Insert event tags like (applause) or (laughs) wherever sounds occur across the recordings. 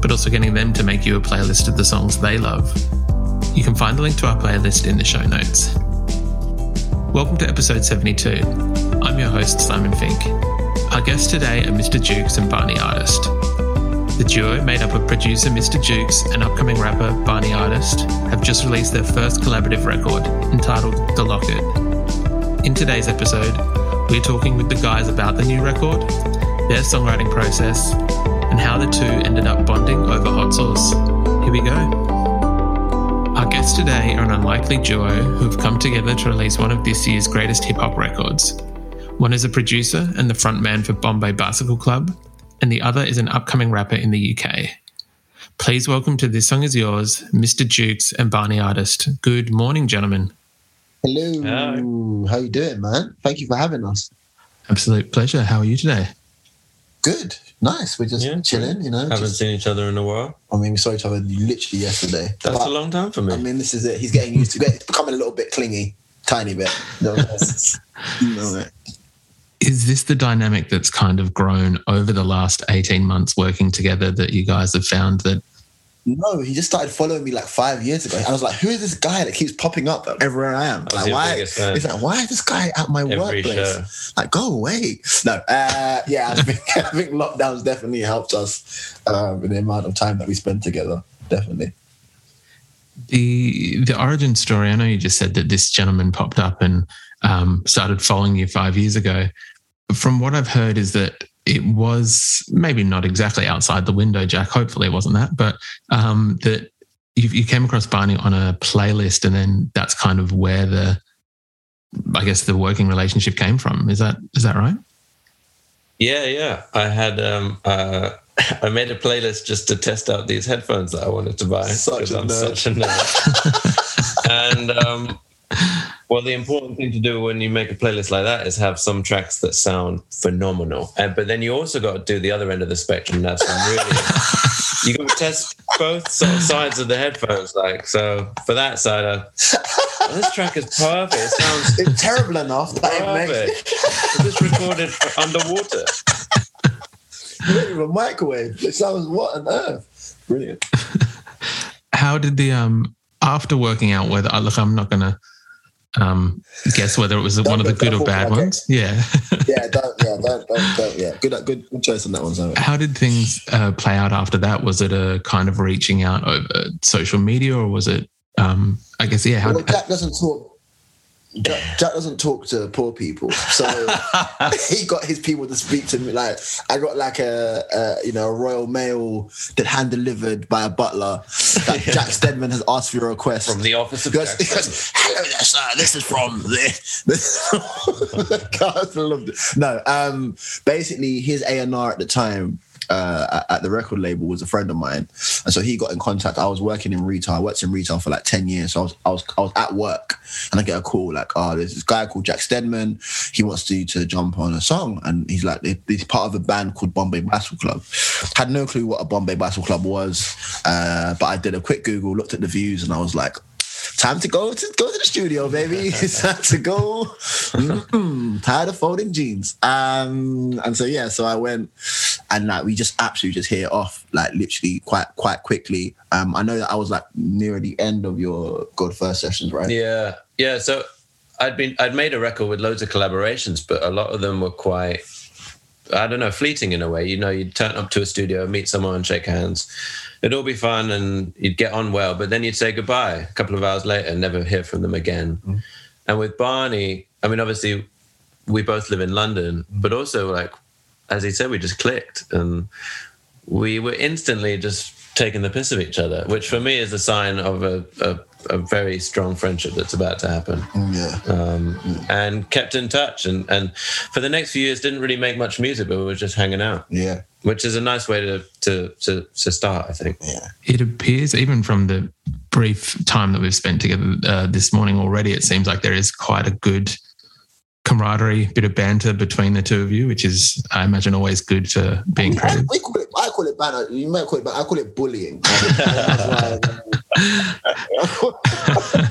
but also getting them to make you a playlist of the songs they love. You can find the link to our playlist in the show notes. Welcome to episode 72. I'm your host, Simon Fink. Our guests today are Mr. Jukes and Barney Artist. The duo, made up of producer Mr. Jukes and upcoming rapper Barney Artist, have just released their first collaborative record entitled The Locket. In today's episode, we're talking with the guys about the new record, their songwriting process, and how the two ended up bonding over hot sauce. Here we go. Our guests today are an unlikely duo who have come together to release one of this year's greatest hip hop records. One is a producer and the frontman for Bombay Bicycle Club, and the other is an upcoming rapper in the UK. Please welcome to This Song Is Yours, Mr. Jukes and Barney Artist. Good morning, gentlemen. Hello. How you doing, man? Thank you for having us. Absolute pleasure. How are you today? Good. Nice. We're just Yeah, chilling, you know. Haven't just- seen each other in a while. I mean, we saw each other literally yesterday. That's But, a long time for me. I mean, this is it. He's getting used to it. It's becoming a little bit clingy, tiny bit. You know, it's- (laughs) you know it. Is this the dynamic that's kind of grown over the last 18 months working together that you guys have found that No, he just started following me like five years ago. I was like, who is this guy that keeps popping up everywhere I am? Like, why? He's like, why is this guy at my Every workplace? show. Like, go away. No, uh, yeah, I think, (laughs) I think lockdowns definitely helped us um, in the amount of time that we spent together. Definitely. the the origin story i know you just said that this gentleman popped up and um, started following you five years ago from what i've heard is that it was maybe not exactly outside the window jack hopefully it wasn't that but um, that you, you came across barney on a playlist and then that's kind of where the i guess the working relationship came from is that is that right Yeah, yeah. I had um uh (laughs) I made a playlist just to test out these headphones that I wanted to buy. Such 'cause a I'm nerd. such a nerd. (laughs) and um well the important thing to do when you make a playlist like that is have some tracks that sound phenomenal. And but then you also got to do the other end of the spectrum. That's really (laughs) you got to test both sort of sides of the headphones. Like so for that side uh, of oh, this track is perfect. It sounds It's terrible enough that it makes Perfect. Is this recorded underwater? it a microwave. It sounds what on earth? Brilliant. (laughs) how did the um after working out whether uh, look i'm not gonna um guess whether it was Don't one of the good or bad ones yeah (laughs) Yeah, don't, yeah, don't, don't, don't, yeah. Good, good, good choice on that one, how did things uh, play out after that was it a kind of reaching out over social media or was it um i guess yeah how Well, Jack doesn't talk. Jack, Jack doesn't talk to poor people, so (laughs) he got his people to speak to me. Like I got like a, a you know a Royal Mail that hand delivered by a butler. That (laughs) Jack Stedman has asked for your request From the office of He goes, Jack he goes, hello there, sir. This is from the. (laughs) God, I loved it. No, um, basically, his A and R at the time uh, at, the record label was a friend of mine, and so he got in contact. I was working in retail. I worked in retail for like ten years. So I was, I was, I was at work, and I get a call like, "Oh, there's this guy called Jack Stedman. He wants you to jump on a song." And he's like, "He's part of a band called Bombay Bicycle Club." Had no clue what a Bombay Bicycle Club was, uh, but I did a quick Google, looked at the views, and I was like, time to go to go to the studio, baby. (laughs) It's time to go. Mm-mm. Tired of folding jeans. Um, and so yeah, so I went and like we just absolutely just hit it off like literally quite quite quickly. Um, I know that I was like near the end of your God First sessions, right? Yeah, yeah. So I'd been I'd made a record with loads of collaborations, but a lot of them were quite I don't know, fleeting in a way. You know, you'd turn up to a studio, meet someone, shake hands. It'd all be fun and you'd get on well, but then you'd say goodbye a couple of hours later and never hear from them again. Mm. And with Barney, I mean, obviously, we both live in London, but also, like, as he said, we just clicked and we were instantly just taking the piss of each other, which for me is a sign of a, a, a very strong friendship that's about to happen. Yeah. Um, and kept in touch. And, and for the next few years, didn't really make much music, but we were just hanging out, Yeah. which is a nice way to, to, to, to start, I think. Yeah. It appears, even from the brief time that we've spent together uh, this morning already, it seems like there is quite a good camaraderie, bit of banter between the two of you, which is, I imagine, always good for being I, creative. we call it, I call it banner. You might call it, banner. I call it bullying.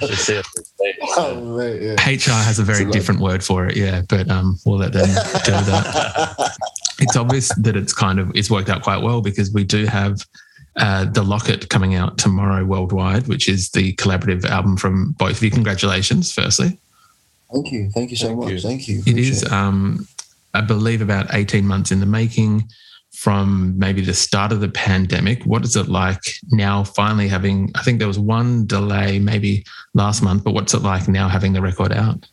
Just see us on stage. oh, mate, yeah. HR has a very a different word for it, yeah, but um, we'll let them do that. (laughs) It's obvious that it's kind of it's worked out quite well because we do have uh, the Locket coming out tomorrow worldwide, which is the collaborative album from both of you. Congratulations, firstly. Thank you. Thank you so Thank much. you. Thank you. It is, um, I believe, about 18 months in the making from maybe the start of the pandemic. What is it like now, finally having, I think there was one delay maybe last month, but what's it like now having the record out?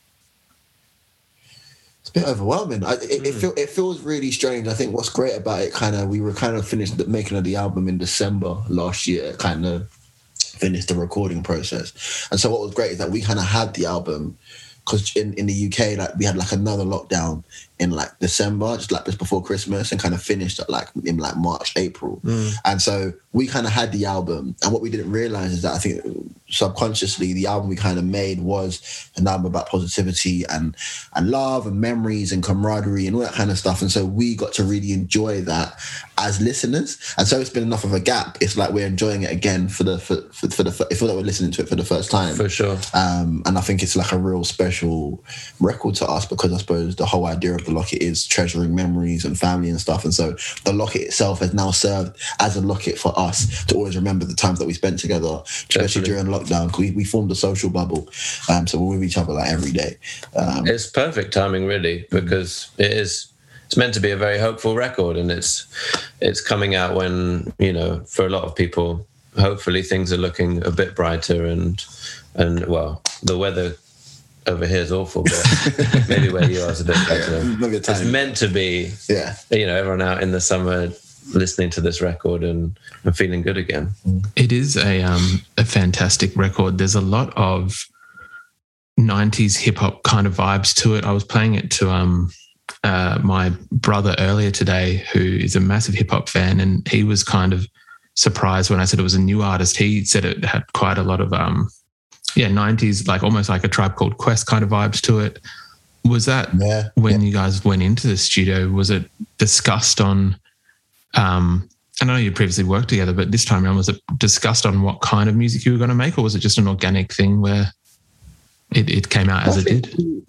It's a bit overwhelming. I, it, it, feel, it feels really strange. I think what's great about it, kind of, we were kind of finished making of the album in December last year, kind of finished the recording process. And so what was great is that we kind of had the album because in, in the UK, like we had like another lockdown in like December, just like just before Christmas, and kind of finished at like in like March, April. Mm. And so we kind of had the album, and what we didn't realize is that I think subconsciously the album we kind of made was an album about positivity and and love and memories and camaraderie and all that kind of stuff. And so we got to really enjoy that as listeners. And so it's been enough of a gap. It's like we're enjoying it again for the for, for, for the feel like we're listening to it for the first time. For sure. Um, and I think it's like a real special record to us because I suppose the whole idea of the locket is treasuring memories and family and stuff. And so the locket itself has now served as a locket for us to always remember the times that we spent together, especially Definitely. during lockdown. We, we formed a social bubble. Um, so we're with each other like every day. Um, It's perfect timing, really, because it is. It's meant to be a very hopeful record, and it's it's coming out when you know, for a lot of people, hopefully things are looking a bit brighter, and and well, the weather over here is awful, but (laughs) maybe where you are is a bit better. a It's meant to be, yeah. you know, everyone out in the summer listening to this record and, and feeling good again. It is a um, a fantastic record. There's a lot of '90s hip hop kind of vibes to it. I was playing it to um, uh, my brother earlier today, who is a massive hip hop fan, and he was kind of surprised when I said it was a new artist. He said it had quite a lot of um, yeah '90s, like almost like a Tribe Called Quest kind of vibes to it. Was that Yeah. when you guys went into the studio? Was it discussed on? Um, I know you previously worked together, but this time around, was it discussed on what kind of music you were going to make, or was it just an organic thing where it, it came out as it did?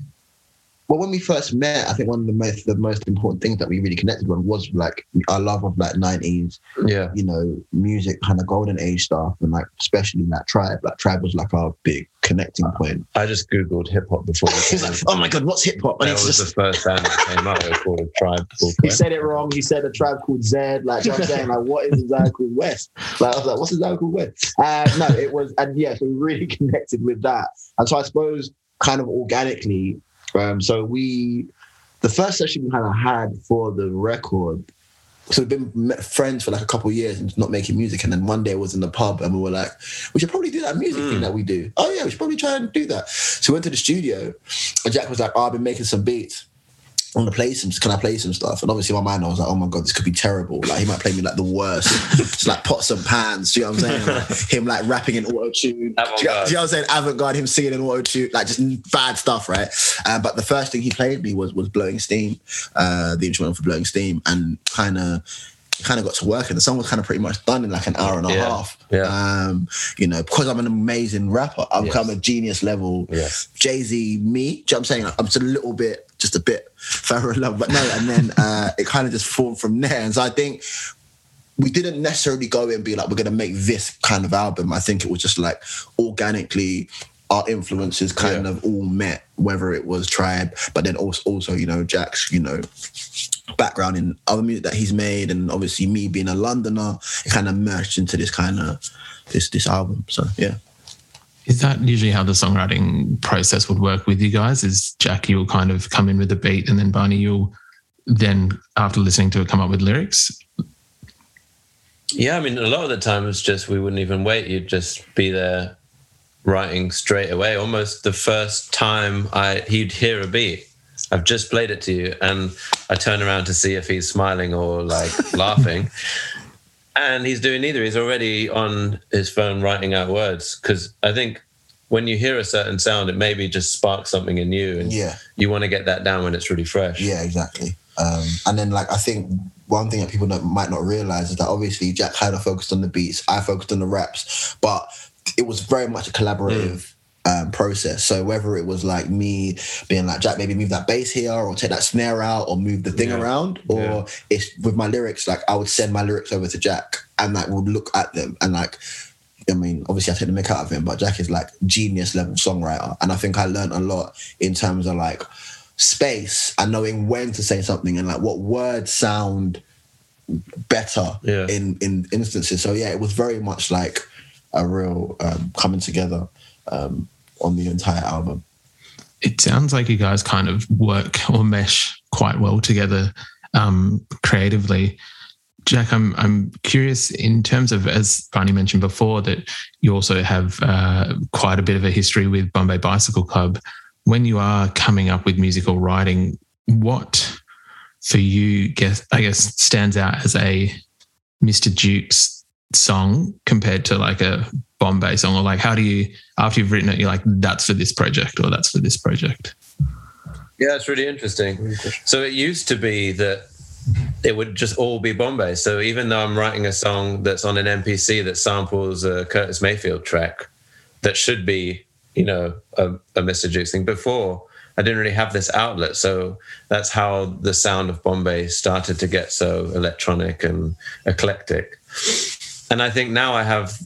Well, when we first met, I think one of the most the most important things that we really connected on was like our love of like nineties, Yeah. you know, music, kind of golden age stuff, and like especially that tribe. Like tribe was like our big connecting point. I just Googled hip hop before. (laughs) we He's came like, oh my god, what's hip hop? That was just the first band that came out. It was called a Tribe Called (laughs) he said it wrong. He said a tribe called Zed. Like, you know I'm saying? Like, what is a Zed called West? Like, I was like, what's a Zed called West? Uh, no, it was, and yeah, so we really (laughs) connected with that. And so I suppose kind of organically, um, so we, the first session we kind of had for the record, so we've been friends for like a couple of years and not making music. And then one day I was in the pub and we were like, we should probably do that music thing that we do. Oh yeah, we should probably try and do that. So we went to the studio and Jack was like, oh, I've been making some beats. I want to play some. Can I play some stuff? And obviously, my mind, I was like, "Oh my god, this could be terrible. Like, he might play me like the worst. it's like pots and pans. Do you know what I'm saying? Like, him like rapping in auto tune. Do you, know- do you know what I'm saying? Avant garde. Him singing in auto tune. Like just bad stuff, right? Uh, but the first thing he played me was was blowing steam, uh, the instrumental for blowing steam, and kind of kind of got to work and the song was kind of pretty much done in like an hour and a Yeah. half Yeah. um you know because i'm an amazing rapper i'm Yes. kind of a genius level Yes. Jay-Z me. Do you know what I'm saying? I'm just a little bit, just a bit further in love. But no, and then uh, it kind of just formed from there. And so I think we didn't necessarily go in and be like, we're going to make this kind of album. I think it was just like organically our influences kind Yeah. of all met, whether it was Tribe, but then also, also you know, Jack's, you know, background in other music that he's made, and obviously me being a Londoner, it kind of merged into this kind of this this album. So yeah. Is that usually how the songwriting process would work with you guys? Is Jack, you'll kind of come in with the beat, and then Barney, you'll then, after listening to it, come up with lyrics? Yeah, I mean, a lot of the time it's just we wouldn't even wait. You'd just be there writing straight away. Almost the first time I he'd hear a beat, I've just played it to you, and I turn around to see if he's smiling or like (laughs) laughing. And he's doing neither. He's already on his phone writing out words because I think when you hear a certain sound, it maybe just sparks something in you, and Yeah. you want to get that down when it's really fresh. Yeah, exactly. Um, and then, like, I think one thing that people don't, might not realize is that obviously Jack of focused on the beats, I focused on the raps, but it was very much a collaborative. Um, process. So whether it was like me being like Jack, maybe move that bass here, or take that snare out, or move the thing Yeah. around, or Yeah. it's with my lyrics. Like I would send my lyrics over to Jack, and like would look at them, and like I mean, obviously I take the mick out of him, but Jack is like genius level songwriter. And I think I learned a lot in terms of like space and knowing when to say something and like what words sound better Yeah. in in instances. So yeah, it was very much like a real um, coming together um, on the entire album. it sounds like you guys kind of work or mesh quite well together um, creatively. Jack, I'm I'm curious in terms of as Barney mentioned before that you also have uh, quite a bit of a history with Bombay Bicycle Club. When you are coming up with musical writing, what for you guess I guess stands out as a Mr. Jukes song compared to like a Bombay song, or like how do you after you've written it, you're like that's for this project or that's for this project. Yeah, it's really interesting. So it used to be that it would just all be Bombay. So even though I'm writing a song that's on an MPC that samples a Curtis Mayfield track that should be, you know, a, a Mr. Jukes thing before, I didn't really have this outlet. So that's how the sound of Bombay started to get so electronic and eclectic. And I think now I have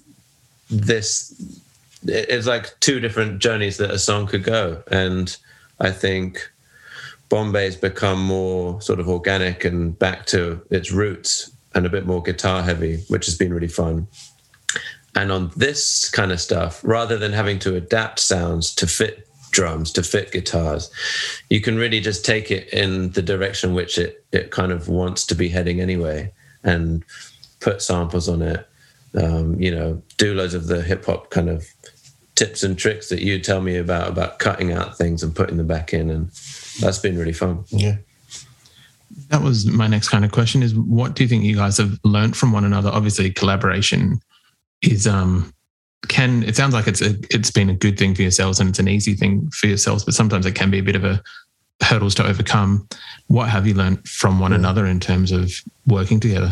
this it's like two different journeys that a song could go. And I think Bombay's become more sort of organic and back to its roots and a bit more guitar heavy, which has been really fun. And on this kind of stuff, rather than having to adapt sounds to fit drums, to fit guitars, you can really just take it in the direction which it, it kind of wants to be heading anyway and put samples on it. Um, you know, do loads of the hip hop kind of tips and tricks that you tell me about about cutting out things and putting them back in and that's been really fun Yeah. That was my next kind of question is what do you think you guys have learned from one another? Obviously collaboration is um can it sounds like it's a, it's been a good thing for yourselves and it's an easy thing for yourselves, but sometimes it can be a bit of a hurdles to overcome. What have you learned from one another in terms of working together?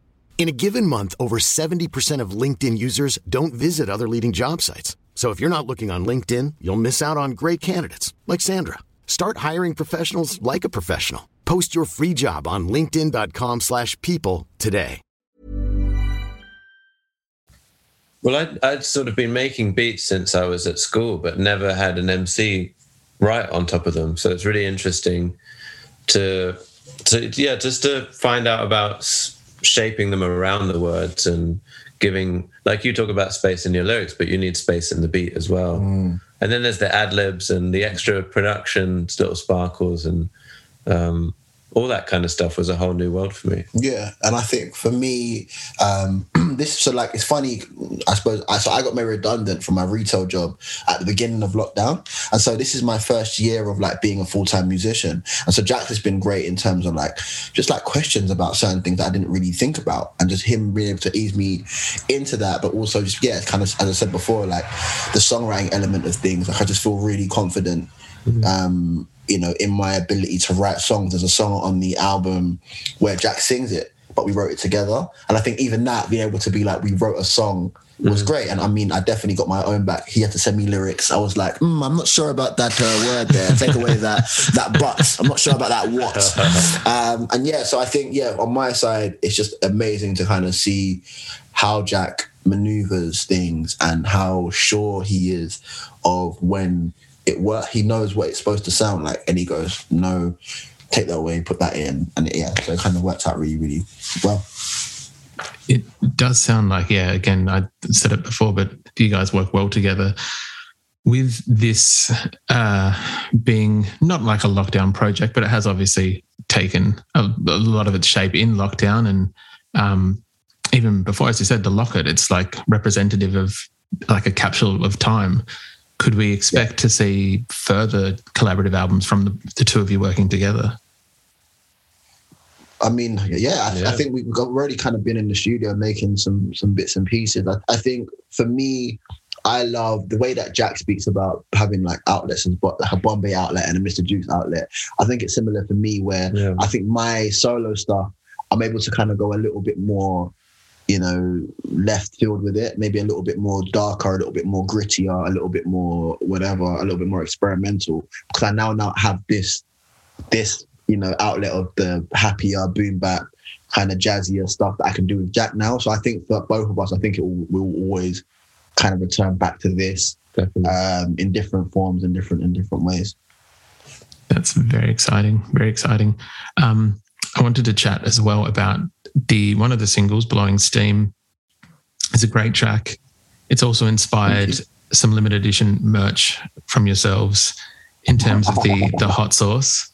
In a given month, over 70% of LinkedIn users don't visit other leading job sites. So if you're not looking on LinkedIn, you'll miss out on great candidates like Sandra. Start hiring professionals like a professional. Post your free job on linkedin.com/people today. well I'd, I'd sort of been making beats since i was at school but never had an mc right on top of them so it's really interesting to to yeah just to find out about shaping them around the words and giving like you talk about space in your lyrics but you need space in the beat as well. And then there's the ad libs and the extra production little sparkles and um all that kind of stuff was a whole new world for me. Yeah, and I think for me, um, (clears throat) this so like it's funny. I suppose I so I got made redundant from my retail job at the beginning of lockdown, and so this is my first year of like being a full time musician. And so Jack has been great in terms of like just like questions about certain things that I didn't really think about, and just him being able to ease me into that, but also just yeah, kind of as I said before, like the songwriting element of things. Like I just feel really confident. Um, you know, in my ability to write songs. There's a song on the album where Jack sings it, but we wrote it together. And I think even that, being able to be like, we wrote a song was great. And I mean, I definitely got my own back. He had to send me lyrics. I was like, mm, I'm not sure about that uh, word there. Take away that (laughs) that but. I'm not sure about that what. (laughs) Um, and yeah, so I think yeah, on my side, it's just amazing to kind of see how Jack maneuvers things and how sure he is of when it work. He knows what it's supposed to sound like, and he goes, "No, take that away, put that in," and yeah, so it kind of worked out really, really well. It does sound like, yeah, again, I said it before, but you guys work well together. With this uh, being not like a lockdown project, but it has obviously taken a, a lot of its shape in lockdown. And um, even before, as you said, the locket, it's like representative of like a capsule of time. Could we expect to see further collaborative albums from the, the two of you working together? I mean, yeah, I, Yeah. I think we've got, already kind of been in the studio making some some bits and pieces. I, I think for me, I love the way that Jack speaks about having like outlets and but like a Bombay outlet and a Mr. Jukes outlet. I think it's similar for me where Yeah. I think my solo stuff, I'm able to kind of go a little bit more, you know, left field with it, maybe a little bit more darker, a little bit more grittier, a little bit more whatever, a little bit more experimental. Because I now now have this this you know outlet of the happier boom bap kind of jazzier stuff that I can do with Jack now. So I think for both of us, I think it will, will always kind of return back to this Definitely. um, in different forms and different in different ways. That's very exciting. Very exciting. Um, I wanted to chat as well about the one of the singles, "Blowing Steam." is a great track. It's also inspired some limited edition merch from yourselves in terms of the the hot sauce.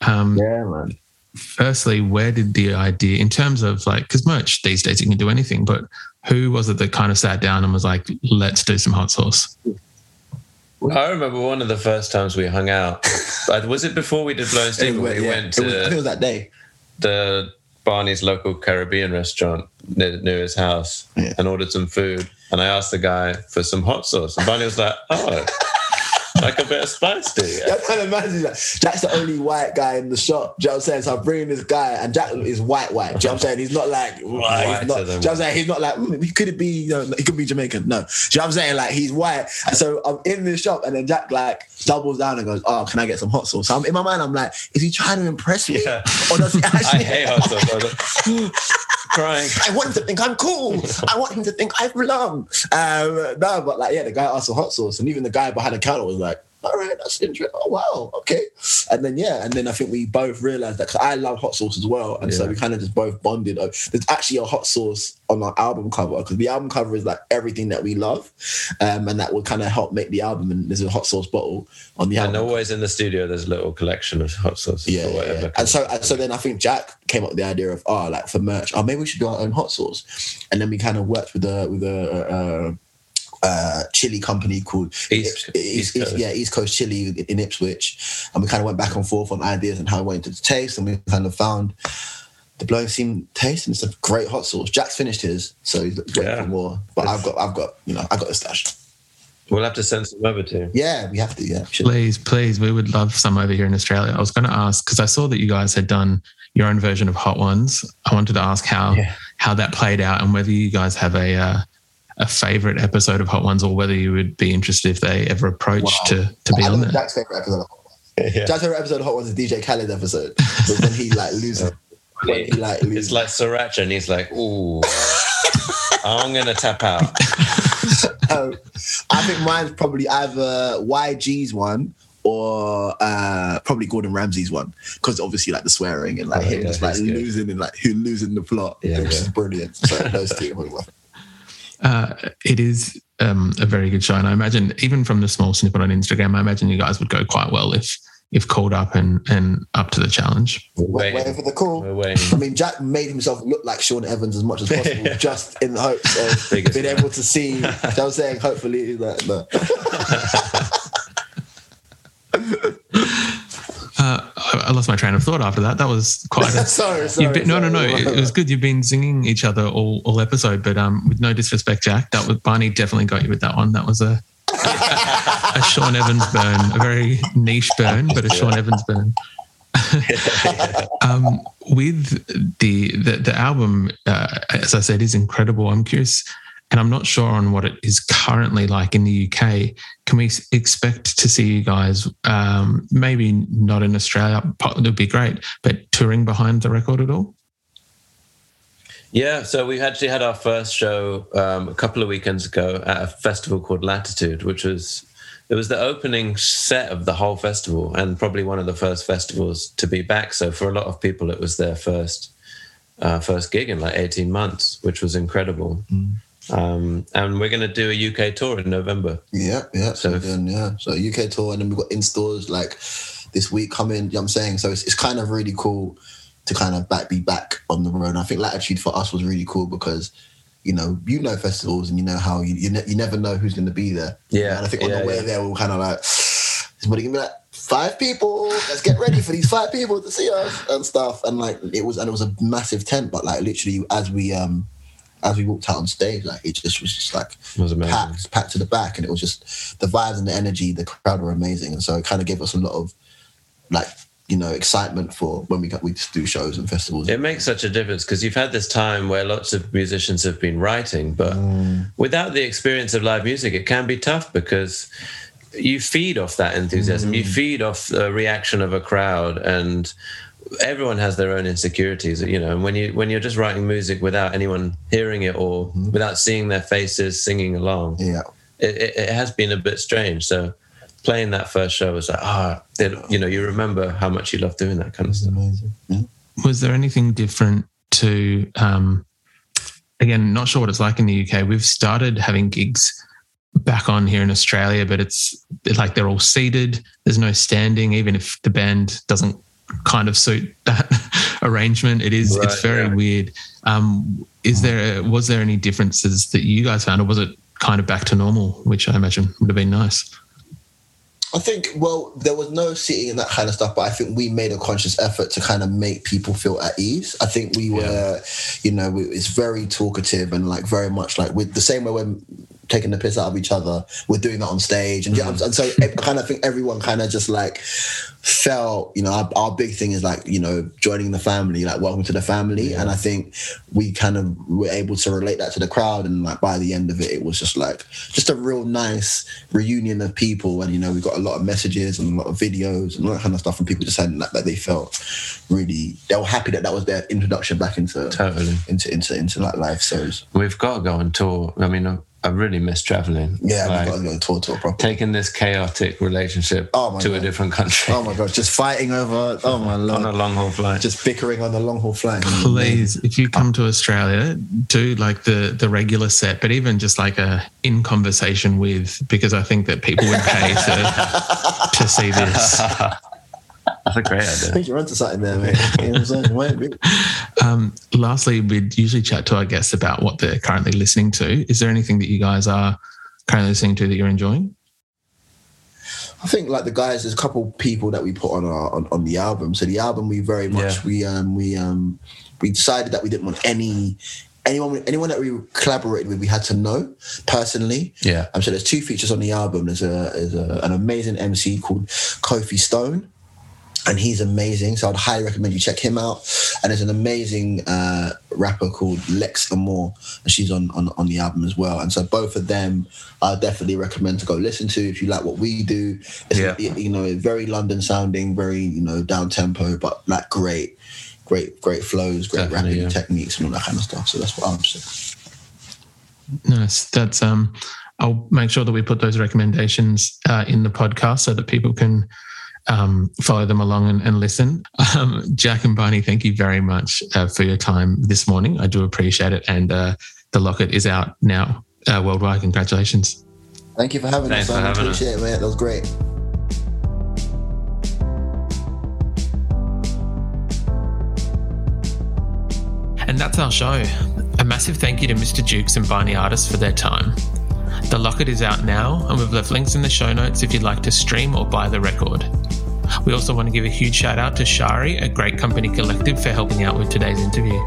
Um, Yeah, man. firstly, where did the idea, in terms of like, because merch these days you can do anything, but who was it that kind of sat down and was like, let's do some hot sauce? I remember one of the first times we hung out. (laughs) Was it before we did Blowing Steam? Anyway, we yeah. went It was- I think it was that day. the Barney's local Caribbean restaurant near, near his house Yeah. and ordered some food. And I asked the guy for some hot sauce. And Barney was like, oh, like a bit of spice, do you? (laughs) I can't imagine that. Jack's the only white guy in the shop. Do you know what I'm saying? So I'm bringing this guy, and Jack is white, white. Do you know what I'm saying? He's not like, (laughs) he's not, do you know what I'm saying? He's not like, mm, he could be, you know, he could be Jamaican. No. Do you know what I'm saying? Like, he's white. And so I'm in this shop, and then Jack, like, doubles down and goes, oh, can I get some hot sauce? So I'm, in my mind, I'm like, is he trying to impress me? Yeah. Or does he (laughs) I actually? hate hot sauce. Crying. I want him to think I'm cool. I want him to think I belong. Um, no, but like, yeah, the guy asked for hot sauce, and even the guy behind the counter was like, "All right, that's interesting. Oh wow, okay." And then yeah, and then I think we both realized that 'cause I love hot sauce as well, and so we kind of just both bonded. Oh, There's actually a hot sauce on our album cover because the album cover is like everything that we love, um, and that will kind of help make the album. And there's a hot sauce bottle on the And album. always in the studio, there's a little collection of hot sauces Yeah, or yeah, whatever. yeah. And so, and so then I think Jack came up with the idea of, oh, like for merch, oh, maybe we should do our own hot sauce. And then we kind of worked with a with a uh, uh, chili company called East- East, East Coast. yeah, East Coast Chili in- in Ipswich, and we kind of went back and forth on ideas and how we wanted to taste, and we kind of found the blowing steam taste, and it's a great hot sauce. Jack's finished his, so he's waiting Yeah. for more. But I've got, I've got, you know, I've got the stash. We'll have to send some over to you. Yeah, we have to. Yeah, should. Please, please, we would love some over here in Australia. I was going to ask because I saw that you guys had done your own version of Hot Ones. I wanted to ask how Yeah. how that played out and whether you guys have a uh, a favorite episode of Hot Ones or whether you would be interested if they ever approached Wow. to to be I on know there. Jack's favorite episode. Of Hot Ones. Yeah. Jack's favorite episode of Hot Ones is DJ Khaled episode. Was when he like loses. when he like loses. It's like Sriracha, and he's like, ooh, I'm going to tap out. (laughs) Um, I think mine's probably either YG's one or uh, probably Gordon Ramsay's one because obviously like the swearing and like Oh, him yeah, just like he's good. losing and like who losing the plot, Yeah, which yeah. is brilliant. So those two. Are probably my- Uh, it is um, a very good show, and I imagine even from the small snippet on Instagram, I imagine you guys would go quite well if if called up and and up to the challenge. We're waiting. waiting for the call. We're waiting. I mean, Jack made himself look like Sean Evans as much as possible, (laughs) just in the hopes of Biggest being able to see. You know what I'm saying, hopefully, he's like, no. I I lost my train of thought after that. That was quite. A, sorry, (laughs) sorry. You've been, no, no, no. It, it was good. You've been singing each other all, all episode, but um, with no disrespect, Jack, that was Barney definitely got you with that one. That was a a Sean Evans burn, a very niche burn, but a Sean Evans burn. (laughs) um, with the the, the album, uh, as I said, is incredible. I'm curious, and I'm not sure on what it is currently like in the UK. Can we expect to see you guys, um, maybe not in Australia, it would be great, but touring behind the record at all? Yeah, so we actually had our first show um, a couple of weekends ago at a festival called Latitude, which was it was the opening set of the whole festival and probably one of the first festivals to be back. So for a lot of people, it was their first uh, first gig in like eighteen months, which was incredible. Um, and we're going to do a UK tour in November. Yeah, yeah. So, then, yeah. So UK tour, and then we've got in stores like this week coming. You know what I'm saying? So it's, it's kind of really cool to kind of back be back on the road. And I think Latitude for us was really cool because, you know, you know festivals and you know how you you, ne- you never know who's going to be there. Yeah, And I think on yeah, the way yeah. there, we were kind of like, somebody give me like five people. Let's get ready for these five people to see us and stuff. And like it was, and it was a massive tent. But like literally, as we um as we walked out on stage, like it just was just like It was packed, packed to the back, and it was just the vibes and the energy. The crowd were amazing, and so it kind of gave us a lot of like you know excitement for when we got we just do shows and festivals. It makes such a difference because you've had this time where lots of musicians have been writing, but mm. without the experience of live music, it can be tough because you feed off that enthusiasm. You mm. feed off the reaction of a crowd, and everyone has their own insecurities, you know. And when you when you're just writing music without anyone hearing it or without seeing their faces singing along, yeah, it, it, it has been a bit strange. So playing that first show was like, ah, you know, you remember how much you love doing that kind of stuff. amazing. Yeah. was there anything different to um again not sure what it's like in the uk we've started having gigs back on here in australia but it's like they're all seated there's no standing even if the band doesn't kind of suit that (laughs) arrangement it is Right, it's very yeah. weird um is there was there any differences that you guys found or was it kind of back to normal which i imagine would have been nice I think, well, there was no sitting and that kind of stuff, but I think we made a conscious effort to kind of make people feel at ease. I think we were, you know, it's very talkative and like very much like with the same way we're taking the piss out of each other, we're doing that on stage. And, yeah, mm. and so (laughs) I kind of think everyone kind of just like felt, you know, our, our big thing is like, you know, joining the family, like welcome to the family. And I think we kind of were able to relate that to the crowd. And like by the end of it, it was just like, just a real nice reunion of people. And, you know, we got a lot of messages and a lot of videos and all that kind of stuff from people just saying that, that they felt really, they were happy that that was their introduction back into, Totally. into, into, into like live shows. We've got to go on tour. I mean, I, I really miss traveling. Yeah, Like, we got to go on tour, tour properly. taking this chaotic relationship Oh my to a different country Oh my God, just fighting over, oh my Lord. (laughs) on a long haul flight. Just bickering on the long haul flight. please if you come uh, to australia do like the the regular set but even just like a in conversation with because i think that people would pay to (laughs) to see this (laughs) That's a great (laughs) idea. I think you're onto something there, mate. You know what I'm saying? Wait, wait. (laughs) um lastly we'd usually chat to our guests about what they're currently listening to is there anything that you guys are currently listening to that you're enjoying I think like the guys, there's a couple people that we put on our on, on the album. So the album we very much Yeah. we um we um we decided that we didn't want any anyone anyone that we collaborated with we had to know personally. Yeah. I'm um, so there's two features on the album. There's a there's a, an amazing MC called Kofi Stone. And he's amazing, so I'd highly recommend you check him out. And there's an amazing uh, rapper called Lex Amor, and she's on, on on the album as well. And so both of them, I definitely recommend to go listen to if you like what we do. It's Yeah. you know very London sounding, very you know down tempo, but like great, great, great flows, great Definitely, rapping yeah. techniques, and all that kind of stuff. So that's what I'm saying. nice that's um i'll make sure that we put those recommendations uh, in the podcast so that people can um, follow them along and, and listen. Um, Jack and Barney, thank you very much uh, for your time this morning. I do appreciate it. And uh, the locket is out now uh, worldwide. Congratulations. Thank you for having Thanks us. For I having appreciate us. it, man. That was great. And that's our show. A massive thank you to Mr. Jukes and Barney Artists for their time. The Locket is out now, and we've left links in the show notes if you'd like to stream or buy the record. We also want to give a huge shout out to Shari at Great Company Collective for helping out with today's interview.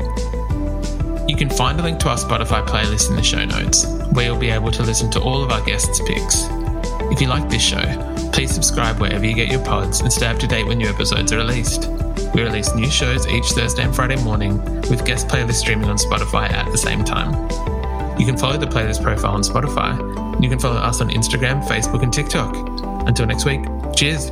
You can find a link to our Spotify playlist in the show notes, where you'll be able to listen to all of our guests' picks. If you like this show, please subscribe wherever you get your pods and stay up to date when new episodes are released. We release new shows each Thursday and Friday morning, with guest playlists streaming on Spotify at the same time. You can follow the playlist profile on Spotify. You can follow us on Instagram, Facebook, and TikTok. Until next week, cheers.